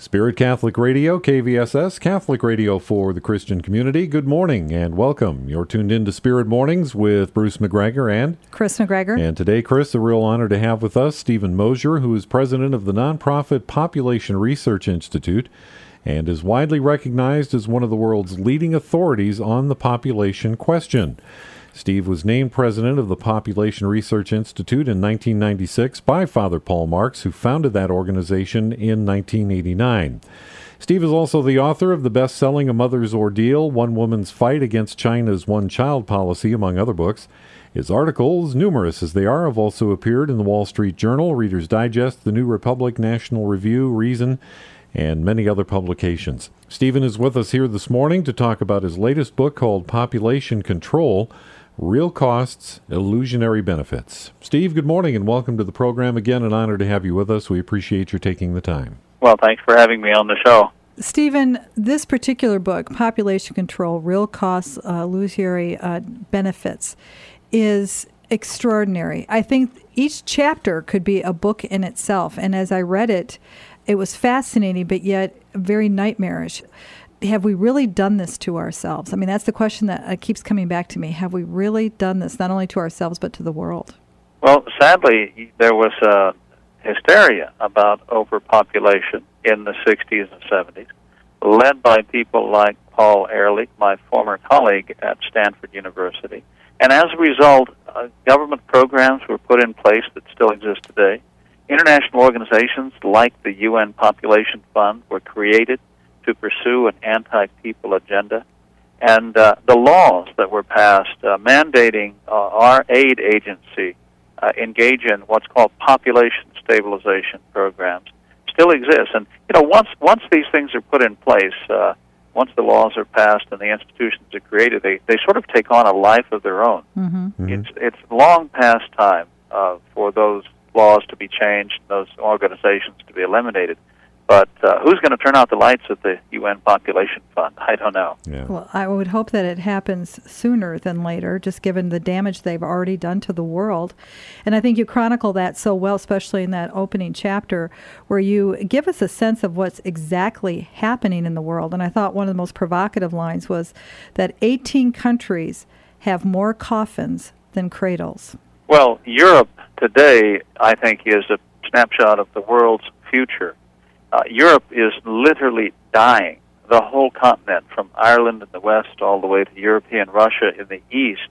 Spirit Catholic Radio, KVSS, Catholic Radio for the Christian community. Good morning and welcome. You're tuned in to Spirit Mornings with Bruce McGregor and Chris McGregor. And today, Chris, a real honor to have with us Steven Mosher, who is president of the nonprofit Population Research Institute and is widely recognized as one of the world's leading authorities on the population question. Steve was named president of the Population Research Institute in 1996 by Father Paul Marx, who founded that organization in 1989. Steve is also the author of the best selling A Mother's Ordeal One Woman's Fight Against China's One Child Policy, among other books. His articles, numerous as they are, have also appeared in the Wall Street Journal, Reader's Digest, The New Republic, National Review, Reason, and many other publications. Steven is with us here this morning to talk about his latest book called Population Control Real Costs, Illusionary Benefits. Steve, good morning and welcome to the program. Again, an honor to have you with us. We appreciate your taking the time. Well, thanks for having me on the show. Steven, this particular book, Population Control Real Costs, uh, Illusionary uh, Benefits, is extraordinary. I think each chapter could be a book in itself. And as I read it, it was fascinating, but yet very nightmarish have we really done this to ourselves? I mean, that's the question that uh, keeps coming back to me. Have we really done this, not only to ourselves, but to the world? Well, sadly, there was a hysteria about overpopulation in the 60s and 70s, led by people like Paul Ehrlich, my former colleague at Stanford University. And as a result, uh, government programs were put in place that still exist today. International organizations like the UN Population Fund were created to pursue an anti people agenda. And uh, the laws that were passed uh, mandating uh, our aid agency uh, engage in what's called population stabilization programs still exist. And you know, once once these things are put in place, uh, once the laws are passed and the institutions are created, they they sort of take on a life of their own. Mm-hmm. Mm-hmm. It's it's long past time uh, for those laws to be changed, those organizations to be eliminated. But uh, who's going to turn out the lights at the UN Population Fund? I don't know. Yeah. Well, I would hope that it happens sooner than later, just given the damage they've already done to the world. And I think you chronicle that so well, especially in that opening chapter, where you give us a sense of what's exactly happening in the world. And I thought one of the most provocative lines was that 18 countries have more coffins than cradles. Well, Europe today, I think, is a snapshot of the world's future uh, Europe is literally dying. The whole continent, from Ireland in the west all the way to European Russia in the east,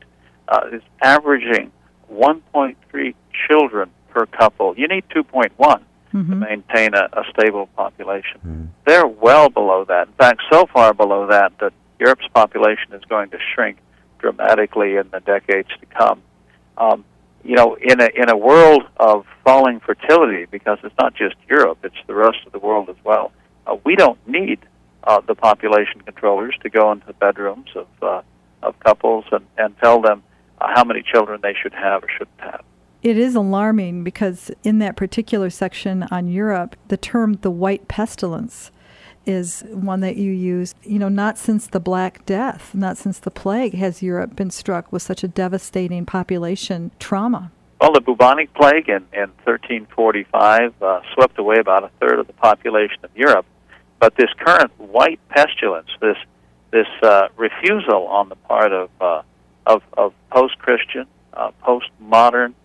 uh, is averaging 1.3 children per couple. You need 2.1 mm-hmm. to maintain a, a stable population. Mm-hmm. They're well below that. In fact, so far below that that Europe's population is going to shrink dramatically in the decades to come. Um, you know, in a in a world of falling fertility, because it's not just Europe, it's the rest of the world as well. Uh, we don't need uh, the population controllers to go into the bedrooms of uh, of couples and, and tell them uh, how many children they should have or shouldn't have. It is alarming because in that particular section on Europe, the term the white pestilence is one that you use. You know, not since the Black Death, not since the plague has Europe been struck with such a devastating population trauma. Well, the bubonic plague in, in 1345 uh, swept away about a third of the population of Europe. But this current white pestilence, this this uh, refusal on the part of uh, of, of post-Christian, uh, post-modern,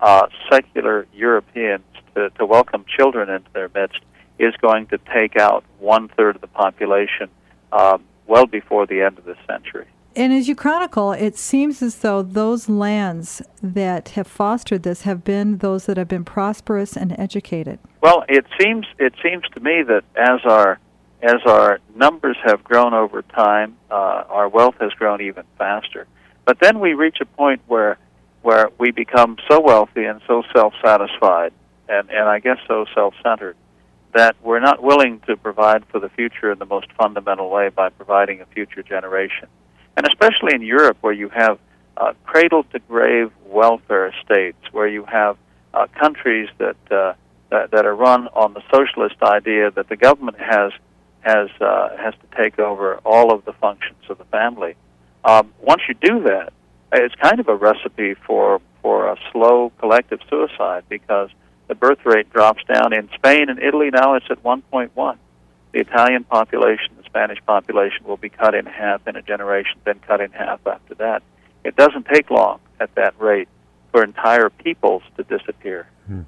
uh, secular Europeans to, to welcome children into their midst, is going to take out one third of the population um, well before the end of this century. And as you chronicle, it seems as though those lands that have fostered this have been those that have been prosperous and educated. Well, it seems it seems to me that as our as our numbers have grown over time, uh, our wealth has grown even faster. But then we reach a point where where we become so wealthy and so self satisfied and, and I guess so self centered that we're not willing to provide for the future in the most fundamental way by providing a future generation. And especially in Europe, where you have uh, cradle to grave welfare states, where you have uh, countries that, uh, that that are run on the socialist idea that the government has has uh, has to take over all of the functions of the family. Um, once you do that, it's kind of a recipe for for a slow collective suicide because the birth rate drops down. In Spain and Italy now it's at 1.1. the Italian population, the Spanish population will be cut in half in a generation, then cut in half after that. It doesn't take long at that rate for entire peoples to disappear. Hmm.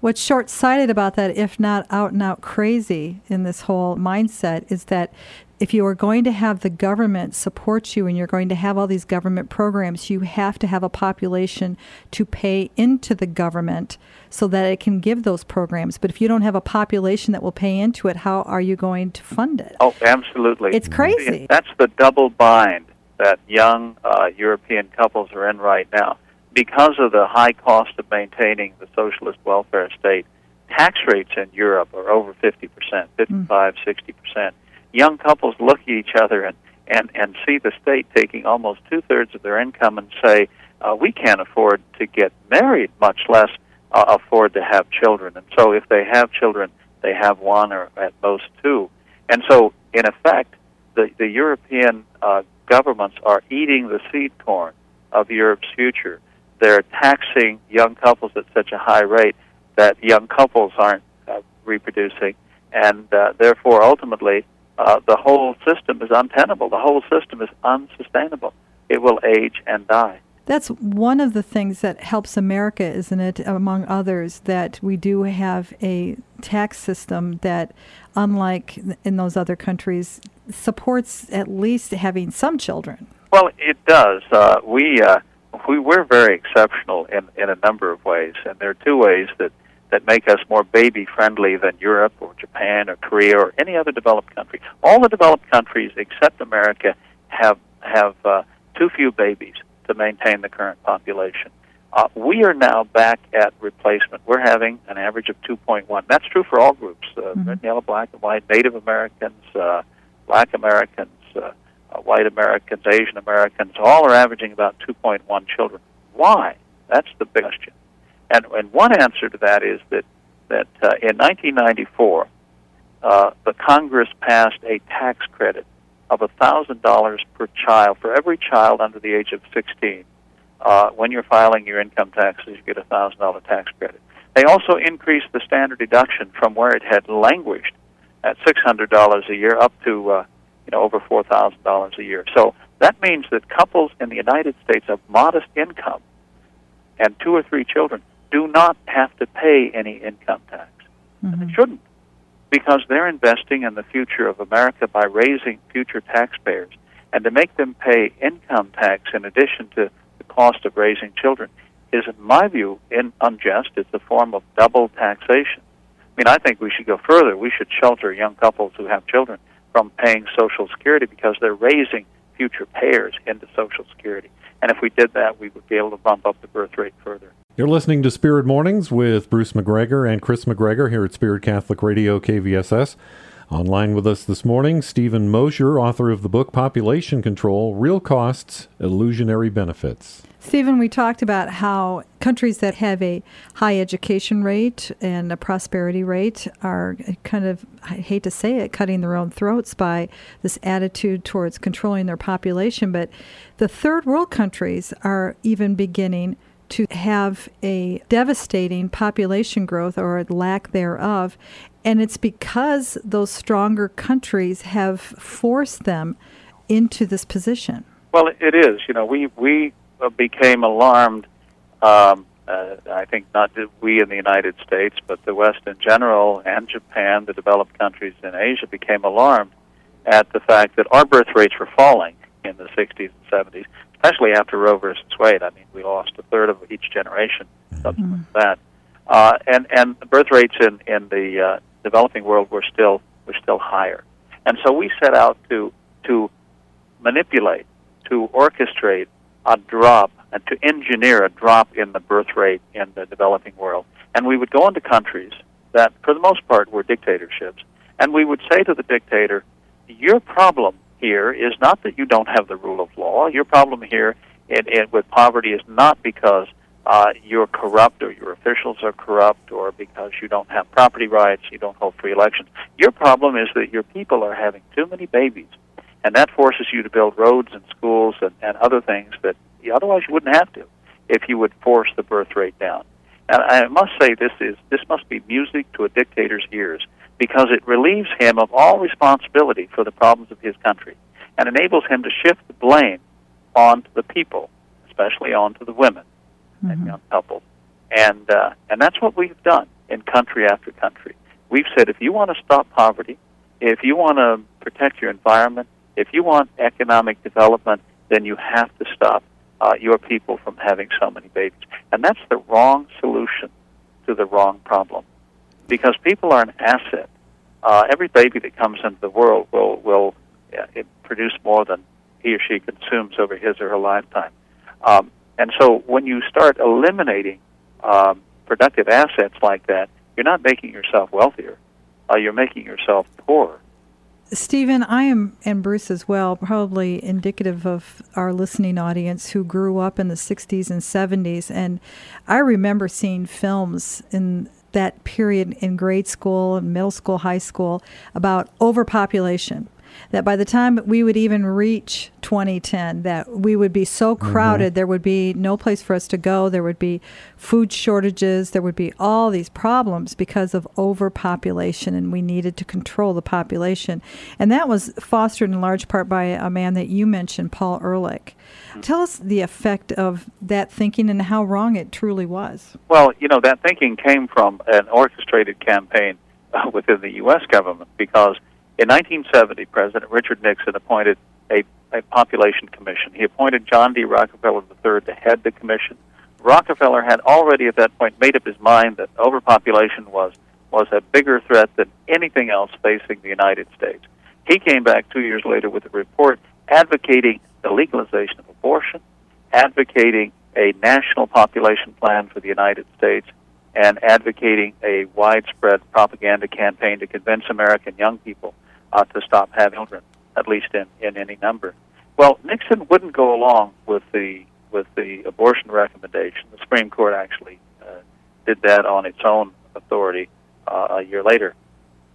What's short sighted about that, if not out and out crazy in this whole mindset, is that if you are going to have the government support you and you're going to have all these government programs, you have to have a population to pay into the government so that it can give those programs. But if you don't have a population that will pay into it, how are you going to fund it? Oh, absolutely. It's crazy. That's the double bind that young uh, European couples are in right now because of the high cost of maintaining the socialist welfare state, tax rates in Europe are over 50%, 55, mm. 60%. Young couples look at each other and, and, and see the state taking almost two thirds of their income and say, uh, we can't afford to get married, much less uh, afford to have children. And so if they have children, they have one or at most two. And so, in effect, the, the European uh, governments are eating the seed corn of Europe's future they're taxing young couples at such a high rate that young couples aren't uh, reproducing, and uh, therefore, ultimately, uh, the whole system is untenable. The whole system is unsustainable. It will age and die. That's one of the things that helps America, isn't it, among others, that we do have a tax system that, unlike in those other countries, supports at least having some children. Well, it does. Uh, we uh, we we're very exceptional in in a number of ways, and there are two ways that that make us more baby friendly than Europe or Japan or Korea or any other developed country. All the developed countries except America have have uh, too few babies to maintain the current population. Uh, we are now back at replacement. We're having an average of 2.1. That's true for all groups: uh, mm-hmm. red, yellow, black, and white, Native Americans, uh, Black Americans, uh, uh, white Americans, Asian Americans, all are averaging about 2.1 children. Why? That's the big question. And, and one answer to that is that, that uh, in 1994, uh, the Congress passed a tax credit of $1,000 per child for every child under the age of 16. Uh, when you're filing your income taxes, you get a $1,000 tax credit. They also increased the standard deduction from where it had languished at $600 a year up to uh, you know, over four thousand dollars a year. So that means that couples in the United States of modest income and two or three children do not have to pay any income tax. Mm-hmm. And they shouldn't, because they're investing in the future of America by raising future taxpayers. And to make them pay income tax in addition to the cost of raising children is, in my view, in unjust. It's a form of double taxation. I mean, I think we should go further. We should shelter young couples who have children from paying Social Security because they're raising future payers into Social Security. And if we did that, we would be able to bump up the birth rate further. You're listening to Spirit Mornings with Bruce McGregor and Chris McGregor here at Spirit Catholic Radio KVSS. Online with us this morning, Steven Mosher, author of the book Population Control Real Costs, Illusionary Benefits. Steven, we talked about how countries that have a high education rate and a prosperity rate are kind of, I hate to say it, cutting their own throats by this attitude towards controlling their population. But the third world countries are even beginning to have a devastating population growth or lack thereof. And it's because those stronger countries have forced them into this position. Well, it is. You know, we, we became alarmed. Um, uh, I think not we in the United States, but the West in general, and Japan, the developed countries in Asia, became alarmed at the fact that our birth rates were falling in the 60s and 70s, especially after Roe versus Wade. I mean, we lost a third of each generation subsequent mm-hmm. to that, uh, and and birth rates in in the uh, developing world were still were still higher, and so we set out to to manipulate, to orchestrate a drop and to engineer a drop in the birth rate in the developing world. And we would go into countries that, for the most part, were dictatorships, and we would say to the dictator, Your problem here is not that you don't have the rule of law. Your problem here in, with poverty is not because uh, you're corrupt or your officials are corrupt or because you don't have property rights, you don't hold free elections. Your problem is that your people are having too many babies and that forces you to build roads and schools and, and other things that otherwise you wouldn't have to if you would force the birth rate down. And I must say this is this must be music to a dictator's ears because it relieves him of all responsibility for the problems of his country and enables him to shift the blame onto the people, especially onto the women mm-hmm. and young couples. And uh, and that's what we've done in country after country. We've said if you want to stop poverty, if you want to protect your environment, if you want economic development, then you have to stop uh, your people from having so many babies. And that's the wrong solution to the wrong problem. Because people are an asset. Uh, every baby that comes into the world will, will uh, produce more than he or she consumes over his or her lifetime. Um, and so when you start eliminating um, productive assets like that, you're not making yourself wealthier. Uh, you're making yourself poorer. Steven, I am, and Bruce as well, probably indicative of our listening audience who grew up in the 60s and 70s. And I remember seeing films in that period in grade school, and middle school, high school about overpopulation that by the time we would even reach 2010 that we would be so mm-hmm. crowded mm-hmm. there would be no place for us to go there would be food shortages there would be all these problems because of overpopulation and we needed to control the population and that was fostered in large part by a man that you mentioned Paul Ehrlich Tell us the effect of that thinking and how wrong it truly was. Well, you know, that thinking came from an orchestrated campaign uh, within the U.S. government because in 1970, President Richard Nixon appointed a, a population commission. He appointed John D. Rockefeller III to head the commission. Rockefeller had already at that point made up his mind that overpopulation was was a bigger threat than anything else facing the United States. He came back two years later with a report advocating the legalization of abortion, advocating a national population plan for the United States, and advocating a widespread propaganda campaign to convince American young people uh, to stop having children, at least in, in any number. Well, Nixon wouldn't go along with the with the abortion recommendation. The Supreme Court actually uh, did that on its own authority uh, a year later.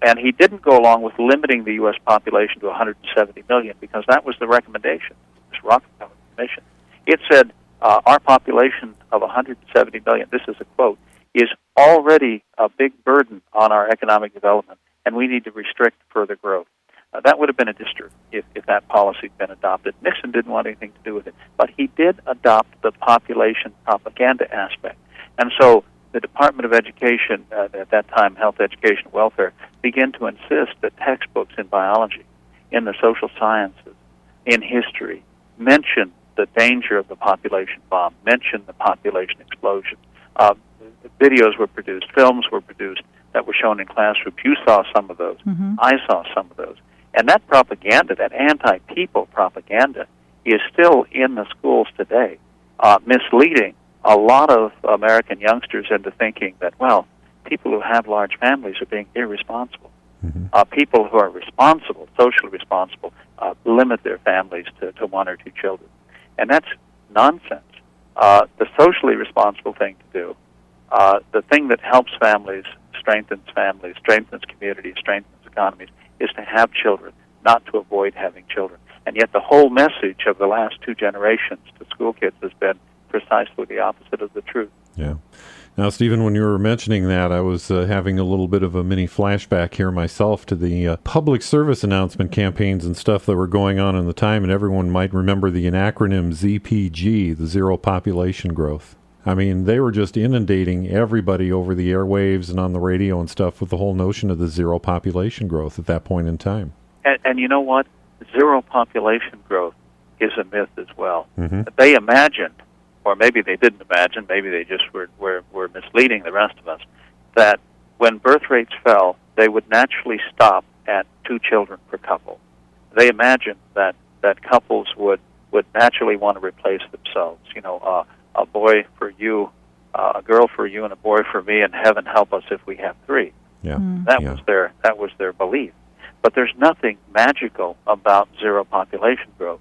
And he didn't go along with limiting the U.S. population to 170 million because that was the recommendation, this Rockefeller Commission. It said uh, our population of 170 million, this is a quote, is already a big burden on our economic development and we need to restrict further growth. Uh, that would have been a disaster if, if that policy had been adopted. Nixon didn't want anything to do with it, but he did adopt the population propaganda aspect. And so the Department of Education, uh, at that time, Health, Education, Welfare, began to insist that textbooks in biology, in the social sciences, in history, mention the danger of the population bomb, mention the population explosion. Uh, videos were produced, films were produced that were shown in classrooms. You saw some of those. Mm-hmm. I saw some of those. And that propaganda, that anti people propaganda, is still in the schools today, uh, misleading a lot of American youngsters into thinking that, well, people who have large families are being irresponsible. Mm-hmm. Uh, people who are responsible, socially responsible, uh, limit their families to, to one or two children. And that's nonsense. Uh, the socially responsible thing to do, uh, the thing that helps families strengthens families, strengthens communities, strengthens economies, is to have children, not to avoid having children. And yet, the whole message of the last two generations to school kids has been precisely the opposite of the truth. Yeah. Now, Steven, when you were mentioning that, I was uh, having a little bit of a mini flashback here myself to the uh, public service announcement campaigns and stuff that were going on in the time, and everyone might remember the acronym ZPG, the Zero Population Growth. I mean, they were just inundating everybody over the airwaves and on the radio and stuff with the whole notion of the zero population growth at that point in time. And, and you know what? Zero population growth is a myth as well. Mm-hmm. They imagined, or maybe they didn't imagine, maybe they just were, were, were misleading the rest of us, that when birth rates fell, they would naturally stop at two children per couple. They imagined that, that couples would, would naturally want to replace themselves. You know, uh, a boy for you, uh, a girl for you, and a boy for me, and heaven help us if we have three. Yeah. Mm. That yeah. was their that was their belief. But there's nothing magical about zero population growth.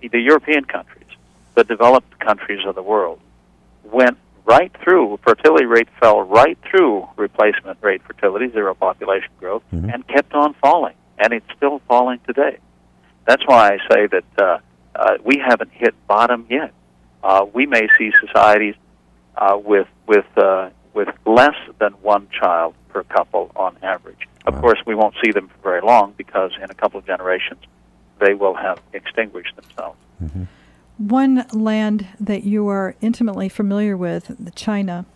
The European countries, the developed countries of the world, went right through fertility rate fell right through replacement rate fertility, zero population growth, mm-hmm. and kept on falling, and it's still falling today. That's why I say that uh, uh, we haven't hit bottom yet uh, we may see societies uh, with with uh, with less than one child per couple on average. Of Wow. course, we won't see them for very long because in a couple of generations they will have extinguished themselves. One land that you are intimately familiar with, the China,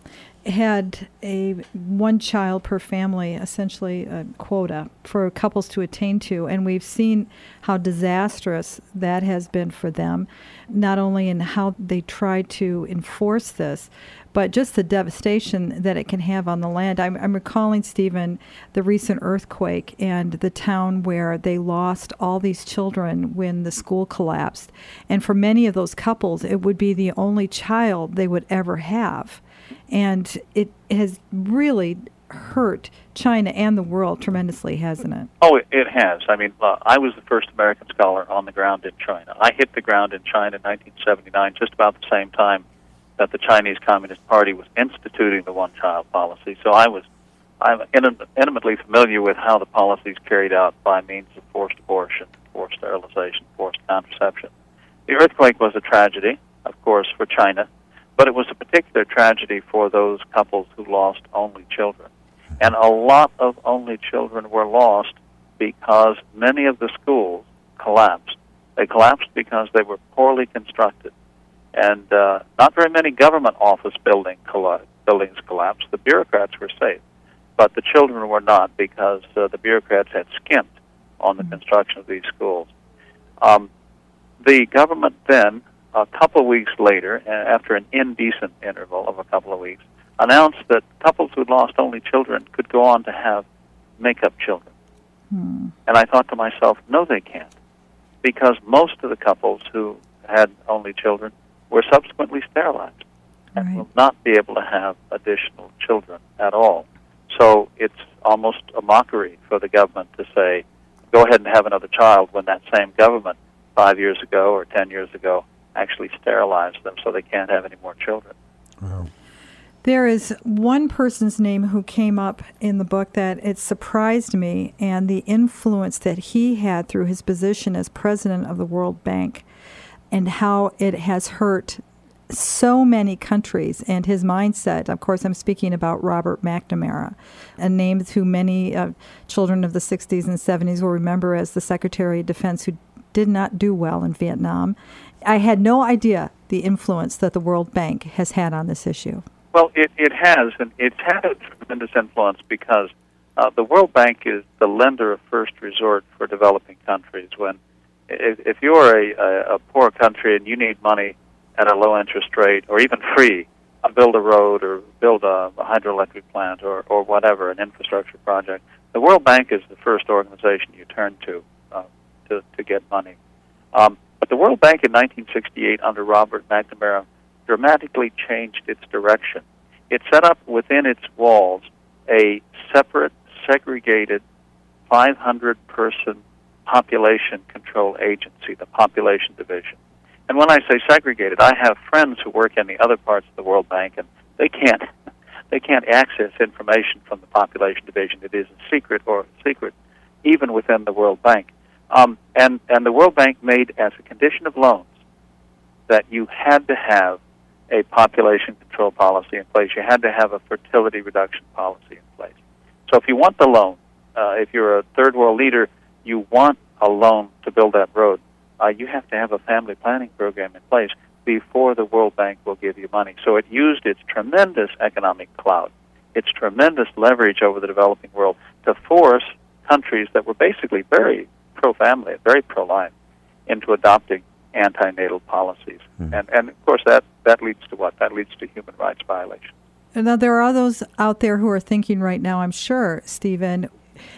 had a one child per family, essentially a quota for couples to attain to, and we've seen how disastrous that has been for them, not only in how they try to enforce this, but just the devastation that it can have on the land. I'm, I'm recalling, Steven, the recent earthquake and the town where they lost all these children when the school collapsed. And for many of those couples, it would be the only child they would ever have. And it has really hurt China and the world tremendously, hasn't it? Oh, it, has. I mean, uh, I was the first American scholar on the ground in China. I hit the ground in China in 1979, just about the same time that the Chinese Communist Party was instituting the one-child policy. So I was, I'm intimately familiar with how the policy is carried out by means of forced abortion, forced sterilization, forced contraception. The earthquake was a tragedy, of course, for China, but it was a particular tragedy for those couples who lost only children. And a lot of only children were lost because many of the schools collapsed. They collapsed because they were poorly constructed. And uh, not very many government office building colla- buildings collapsed. The bureaucrats were safe, but the children were not because uh, the bureaucrats had skimped on the construction of these schools. Um, the government then, a couple of weeks later, after an indecent interval of a couple of weeks, announced that couples who'd lost only children could go on to have make-up children. Hmm. And I thought to myself, no, they can't, because most of the couples who had only children were subsequently sterilized and Right. will not be able to have additional children at all. So it's almost a mockery for the government to say, go ahead and have another child when that same government five years ago or ten years ago actually sterilized them so they can't have any more children. Wow. There is one person's name who came up in the book that it surprised me, and the influence that he had through his position as president of the World Bank, and how it has hurt so many countries and his mindset. Of course, I'm speaking about Robert McNamara, a name who many uh, children of the 60s and 70s will remember as the Secretary of Defense who did not do well in Vietnam. I had no idea the influence that the World Bank has had on this issue. Well, it, it has, and it's had a tremendous influence because uh, the World Bank is the lender of first resort for developing countries. When if, if you're a, a, a poor country and you need money at a low interest rate or even free, uh, build a road or build a, a hydroelectric plant or, or whatever, an infrastructure project, the World Bank is the first organization you turn to uh, to, to get money. Um, but the World Bank in 1968 under Robert McNamara dramatically changed its direction. It set up within its walls a separate, segregated, 500 person population control agency, the Population Division. And when I say segregated, I have friends who work in the other parts of the World Bank, and they can't they can't access information from the Population Division. It is a secret or secret even within the World Bank. Um, and and the World Bank made as a condition of loans that you had to have a population control policy in place. You had to have a fertility reduction policy in place. So if you want the loan, uh, if you're a third world leader, you want a loan to build that road. Uh, you have to have a family planning program in place before the World Bank will give you money. So it used its tremendous economic clout, its tremendous leverage over the developing world to force countries that were basically very pro-family, very pro-life, into adopting anti-natal policies. Hmm. And, and of course, that, that leads to what? That leads to human rights violations. Now, there are those out there who are thinking right now, I'm sure, Steven,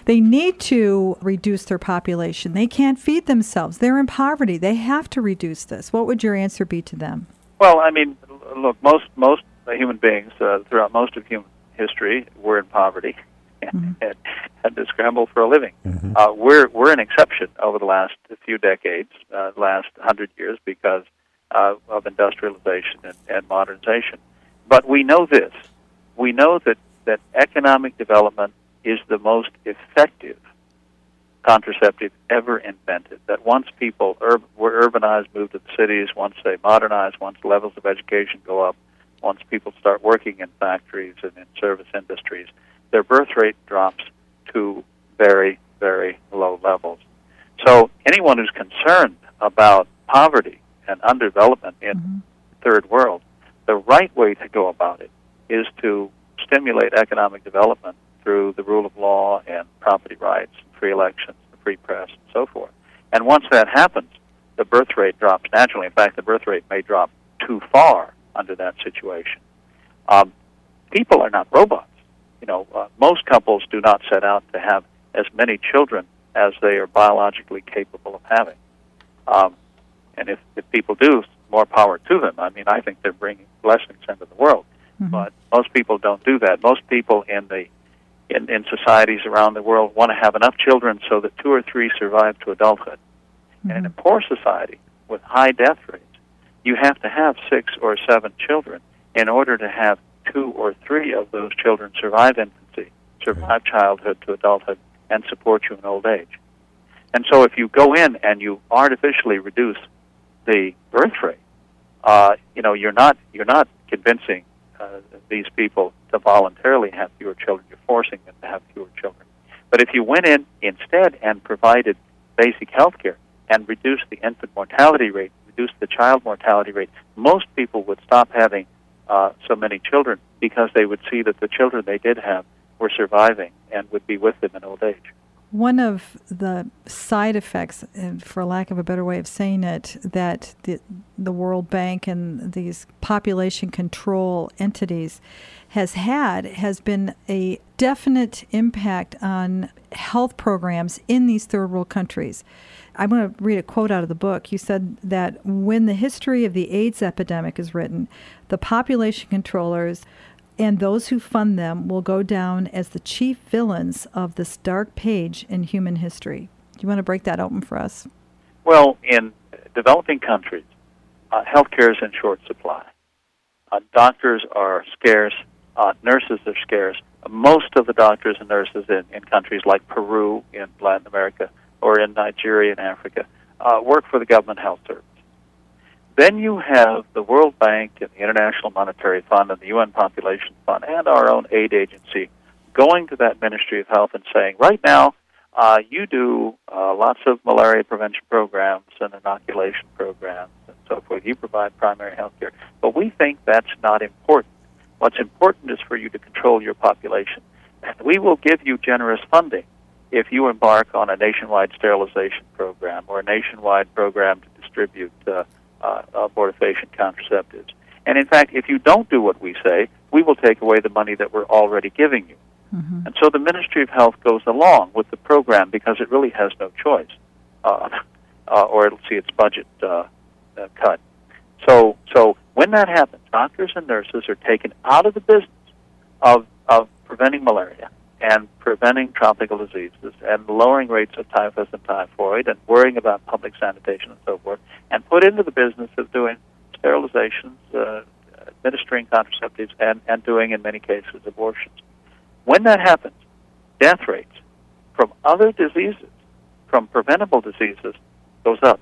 they need to reduce their population. They can't feed themselves. They're in poverty. They have to reduce this. What would your answer be to them? Well, I mean, look, most most human beings uh, throughout most of human history were in poverty and, and had to scramble for a living. Mhm. Uh, we're we're an exception over the last few decades, uh, last hundred years, because uh, of industrialization and, and modernization. But we know this: we know that that economic development is the most effective contraceptive ever invented. That once people ur- were urbanized, moved to the cities, once they modernize, once levels of education go up, once people start working in factories and in service industries, their birth rate drops to very, very low levels. So anyone who's concerned about poverty and underdevelopment in mm-hmm. third world, the right way to go about it is to stimulate economic development through the rule of law and property rights, free elections, the free press, and so forth. And once that happens, the birth rate drops naturally. In fact, the birth rate may drop too far under that situation. Um, people are not robots. You know, uh, most couples do not set out to have as many children as they are biologically capable of having. Um, and if, if people do, more power to them. I mean, I think they're bringing blessings into the world. Mm-hmm. But most people don't do that. Most people in the in, in societies around the world want to have enough children so that two or three survive to adulthood. Mm-hmm. And in a poor society with high death rates, you have to have six or seven children in order to have two or three of those children survive infancy, survive childhood to adulthood, and support you in old age. And so if you go in and you artificially reduce the birth rate, uh, you know, you're not you're not convincing uh, these people to voluntarily have fewer children. You're forcing them to have fewer children. But if you went in instead and provided basic health care and reduced the infant mortality rate, reduced the child mortality rate, most people would stop having uh, so many children because they would see that the children they did have were surviving and would be with them in old age. One of the side effects, for lack of a better way of saying it, that the, the World Bank and these population control entities has had has been a definite impact on health programs in these third world countries. I'm going to read a quote out of the book. You said that when the history of the AIDS epidemic is written, the population controllers and those who fund them will go down as the chief villains of this dark page in human history. Do you want to break that open for us? Well, in developing countries, uh, healthcare is in short supply. Uh, doctors are scarce, uh, nurses are scarce. Most of the doctors and nurses in, in countries like Peru, in Latin America, or in Nigeria and Africa uh, work for the government health service. Then you have the World Bank and the International Monetary Fund and the UN Population Fund and our own aid agency going to that Ministry of Health and saying, right now, uh, you do uh, lots of malaria prevention programs and inoculation programs and so forth. You provide primary health care. But we think that's not important. What's important is for you to control your population. And we will give you generous funding if you embark on a nationwide sterilization program or a nationwide program to distribute uh, uh, abortifacient contraceptives. And in fact, if you don't do what we say, we will take away the money that we're already giving you. Mm-hmm. And so the Ministry of Health goes along with the program because it really has no choice, uh, uh, or it'll see its budget uh, uh, cut. So, so when that happens, doctors and nurses are taken out of the business of of preventing malaria and preventing tropical diseases and lowering rates of typhus and typhoid and worrying about public sanitation and so forth, and put into the business of doing sterilizations, uh, administering contraceptives, and, and doing, in many cases, abortions. When that happens, death rates from other diseases, from preventable diseases, goes up,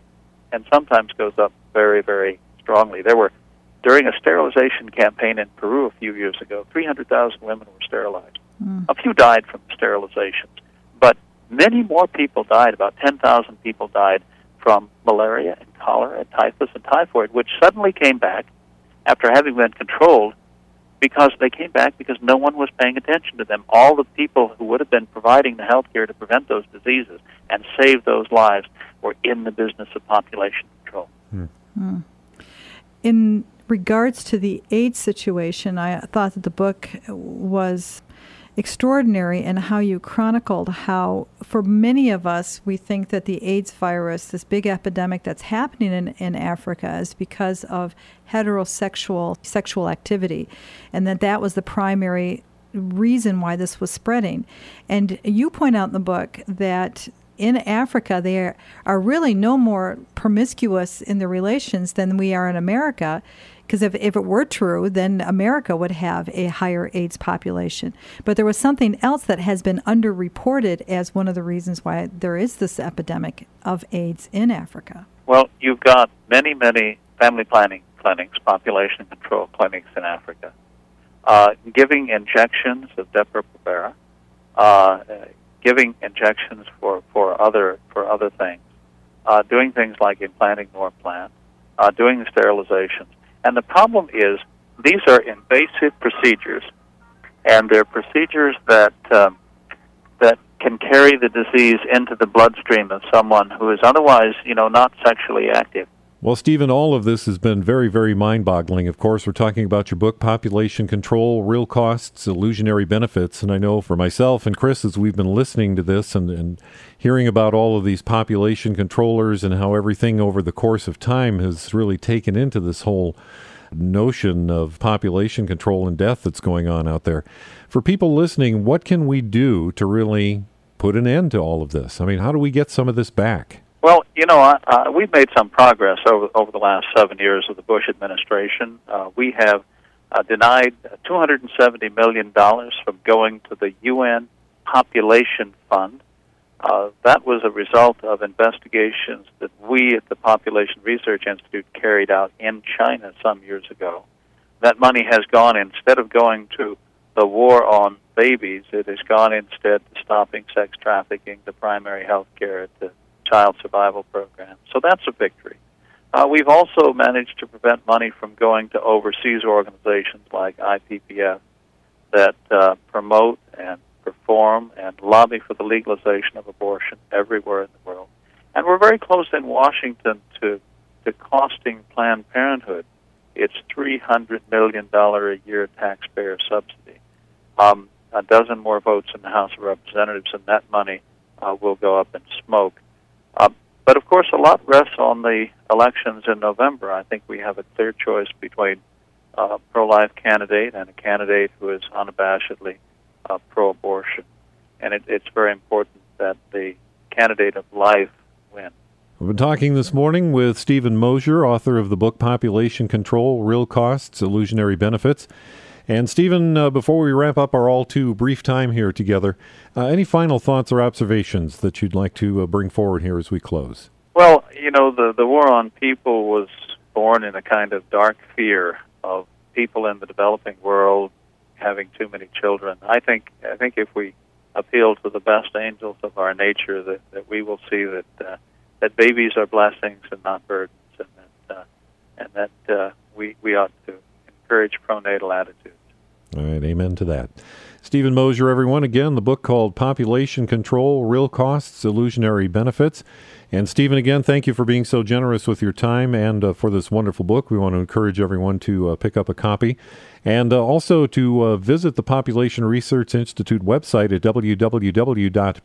and sometimes goes up very, very strongly. There were, during a sterilization campaign in Peru a few years ago, 300,000 women were sterilized. Mm. A few died from sterilizations, but many more people died. About 10,000 people died from malaria and cholera and typhus and typhoid, which suddenly came back after having been controlled because they came back because no one was paying attention to them. All the people who would have been providing the health care to prevent those diseases and save those lives were in the business of population control. Mm. Mm. In regards to the AIDS situation, I thought that the book was extraordinary in how you chronicled how, for many of us, we think that the AIDS virus, this big epidemic that's happening in, in Africa, is because of heterosexual sexual activity, and that that was the primary reason why this was spreading. And you point out in the book that in Africa, they are, really no more promiscuous in their relations than we are in America. Because if, if it were true, then America would have a higher AIDS population. But there was something else that has been underreported as one of the reasons why there is this epidemic of AIDS in Africa. Well, you've got many, many family planning clinics, population control clinics in Africa, uh, giving injections of Depo-Provera, uh, giving injections for, for other for other things, uh, doing things like implanting Norplant, uh, doing sterilizations. And the problem is these are invasive procedures, and they're procedures that um, that can carry the disease into the bloodstream of someone who is otherwise, you know, not sexually active. Well, Steven, all of this has been very, very mind boggling. Of course, we're talking about your book, Population Control Real Costs, Illusionary Benefits. And I know for myself and Chris, as we've been listening to this and, and hearing about all of these population controllers and how everything over the course of time has really taken into this whole notion of population control and death that's going on out there. For people listening, what can we do to really put an end to all of this? I mean, how do we get some of this back? Well, you know, uh, we've made some progress over over the last seven years of the Bush administration. Uh, we have uh, denied 270 million dollars from going to the UN Population Fund. Uh, that was a result of investigations that we at the Population Research Institute carried out in China some years ago. That money has gone instead of going to the war on babies, it has gone instead to stopping sex trafficking, the primary health care, the child survival program. So that's a victory. Uh, we've also managed to prevent money from going to overseas organizations like IPPF that uh, promote and perform and lobby for the legalization of abortion everywhere in the world. And we're very close in Washington to, to costing Planned Parenthood its $300 million a year taxpayer subsidy. Um, a dozen more votes in the House of Representatives, and that money uh, will go up in smoke. Uh, but of course, a lot rests on the elections in November. I think we have a clear choice between a uh, pro-life candidate and a candidate who is unabashedly uh, pro-abortion, and it, it's very important that the candidate of life win. We've been talking this morning with Steven Mosher, author of the book Population Control Real Costs, Illusionary Benefits. And Steven, uh, before we wrap up our all too brief time here together, uh, any final thoughts or observations that you'd like to uh, bring forward here as we close? Well, you know, the the war on people was born in a kind of dark fear of people in the developing world having too many children. I think I think if we appeal to the best angels of our nature, that, that we will see that uh, that babies are blessings and not burdens, and that uh, and that uh, we we ought to encourage pronatal attitudes. All right, amen to that. Steven Mosher, everyone. Again, the book called Population Control Real Costs, Illusionary Benefits. And Steven, again, thank you for being so generous with your time and uh, for this wonderful book. We want to encourage everyone to uh, pick up a copy and uh, also to uh, visit the Population Research Institute website at www.pop,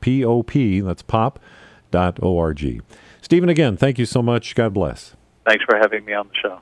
that's pop.org. Steven, again, thank you so much. God bless. Thanks for having me on the show.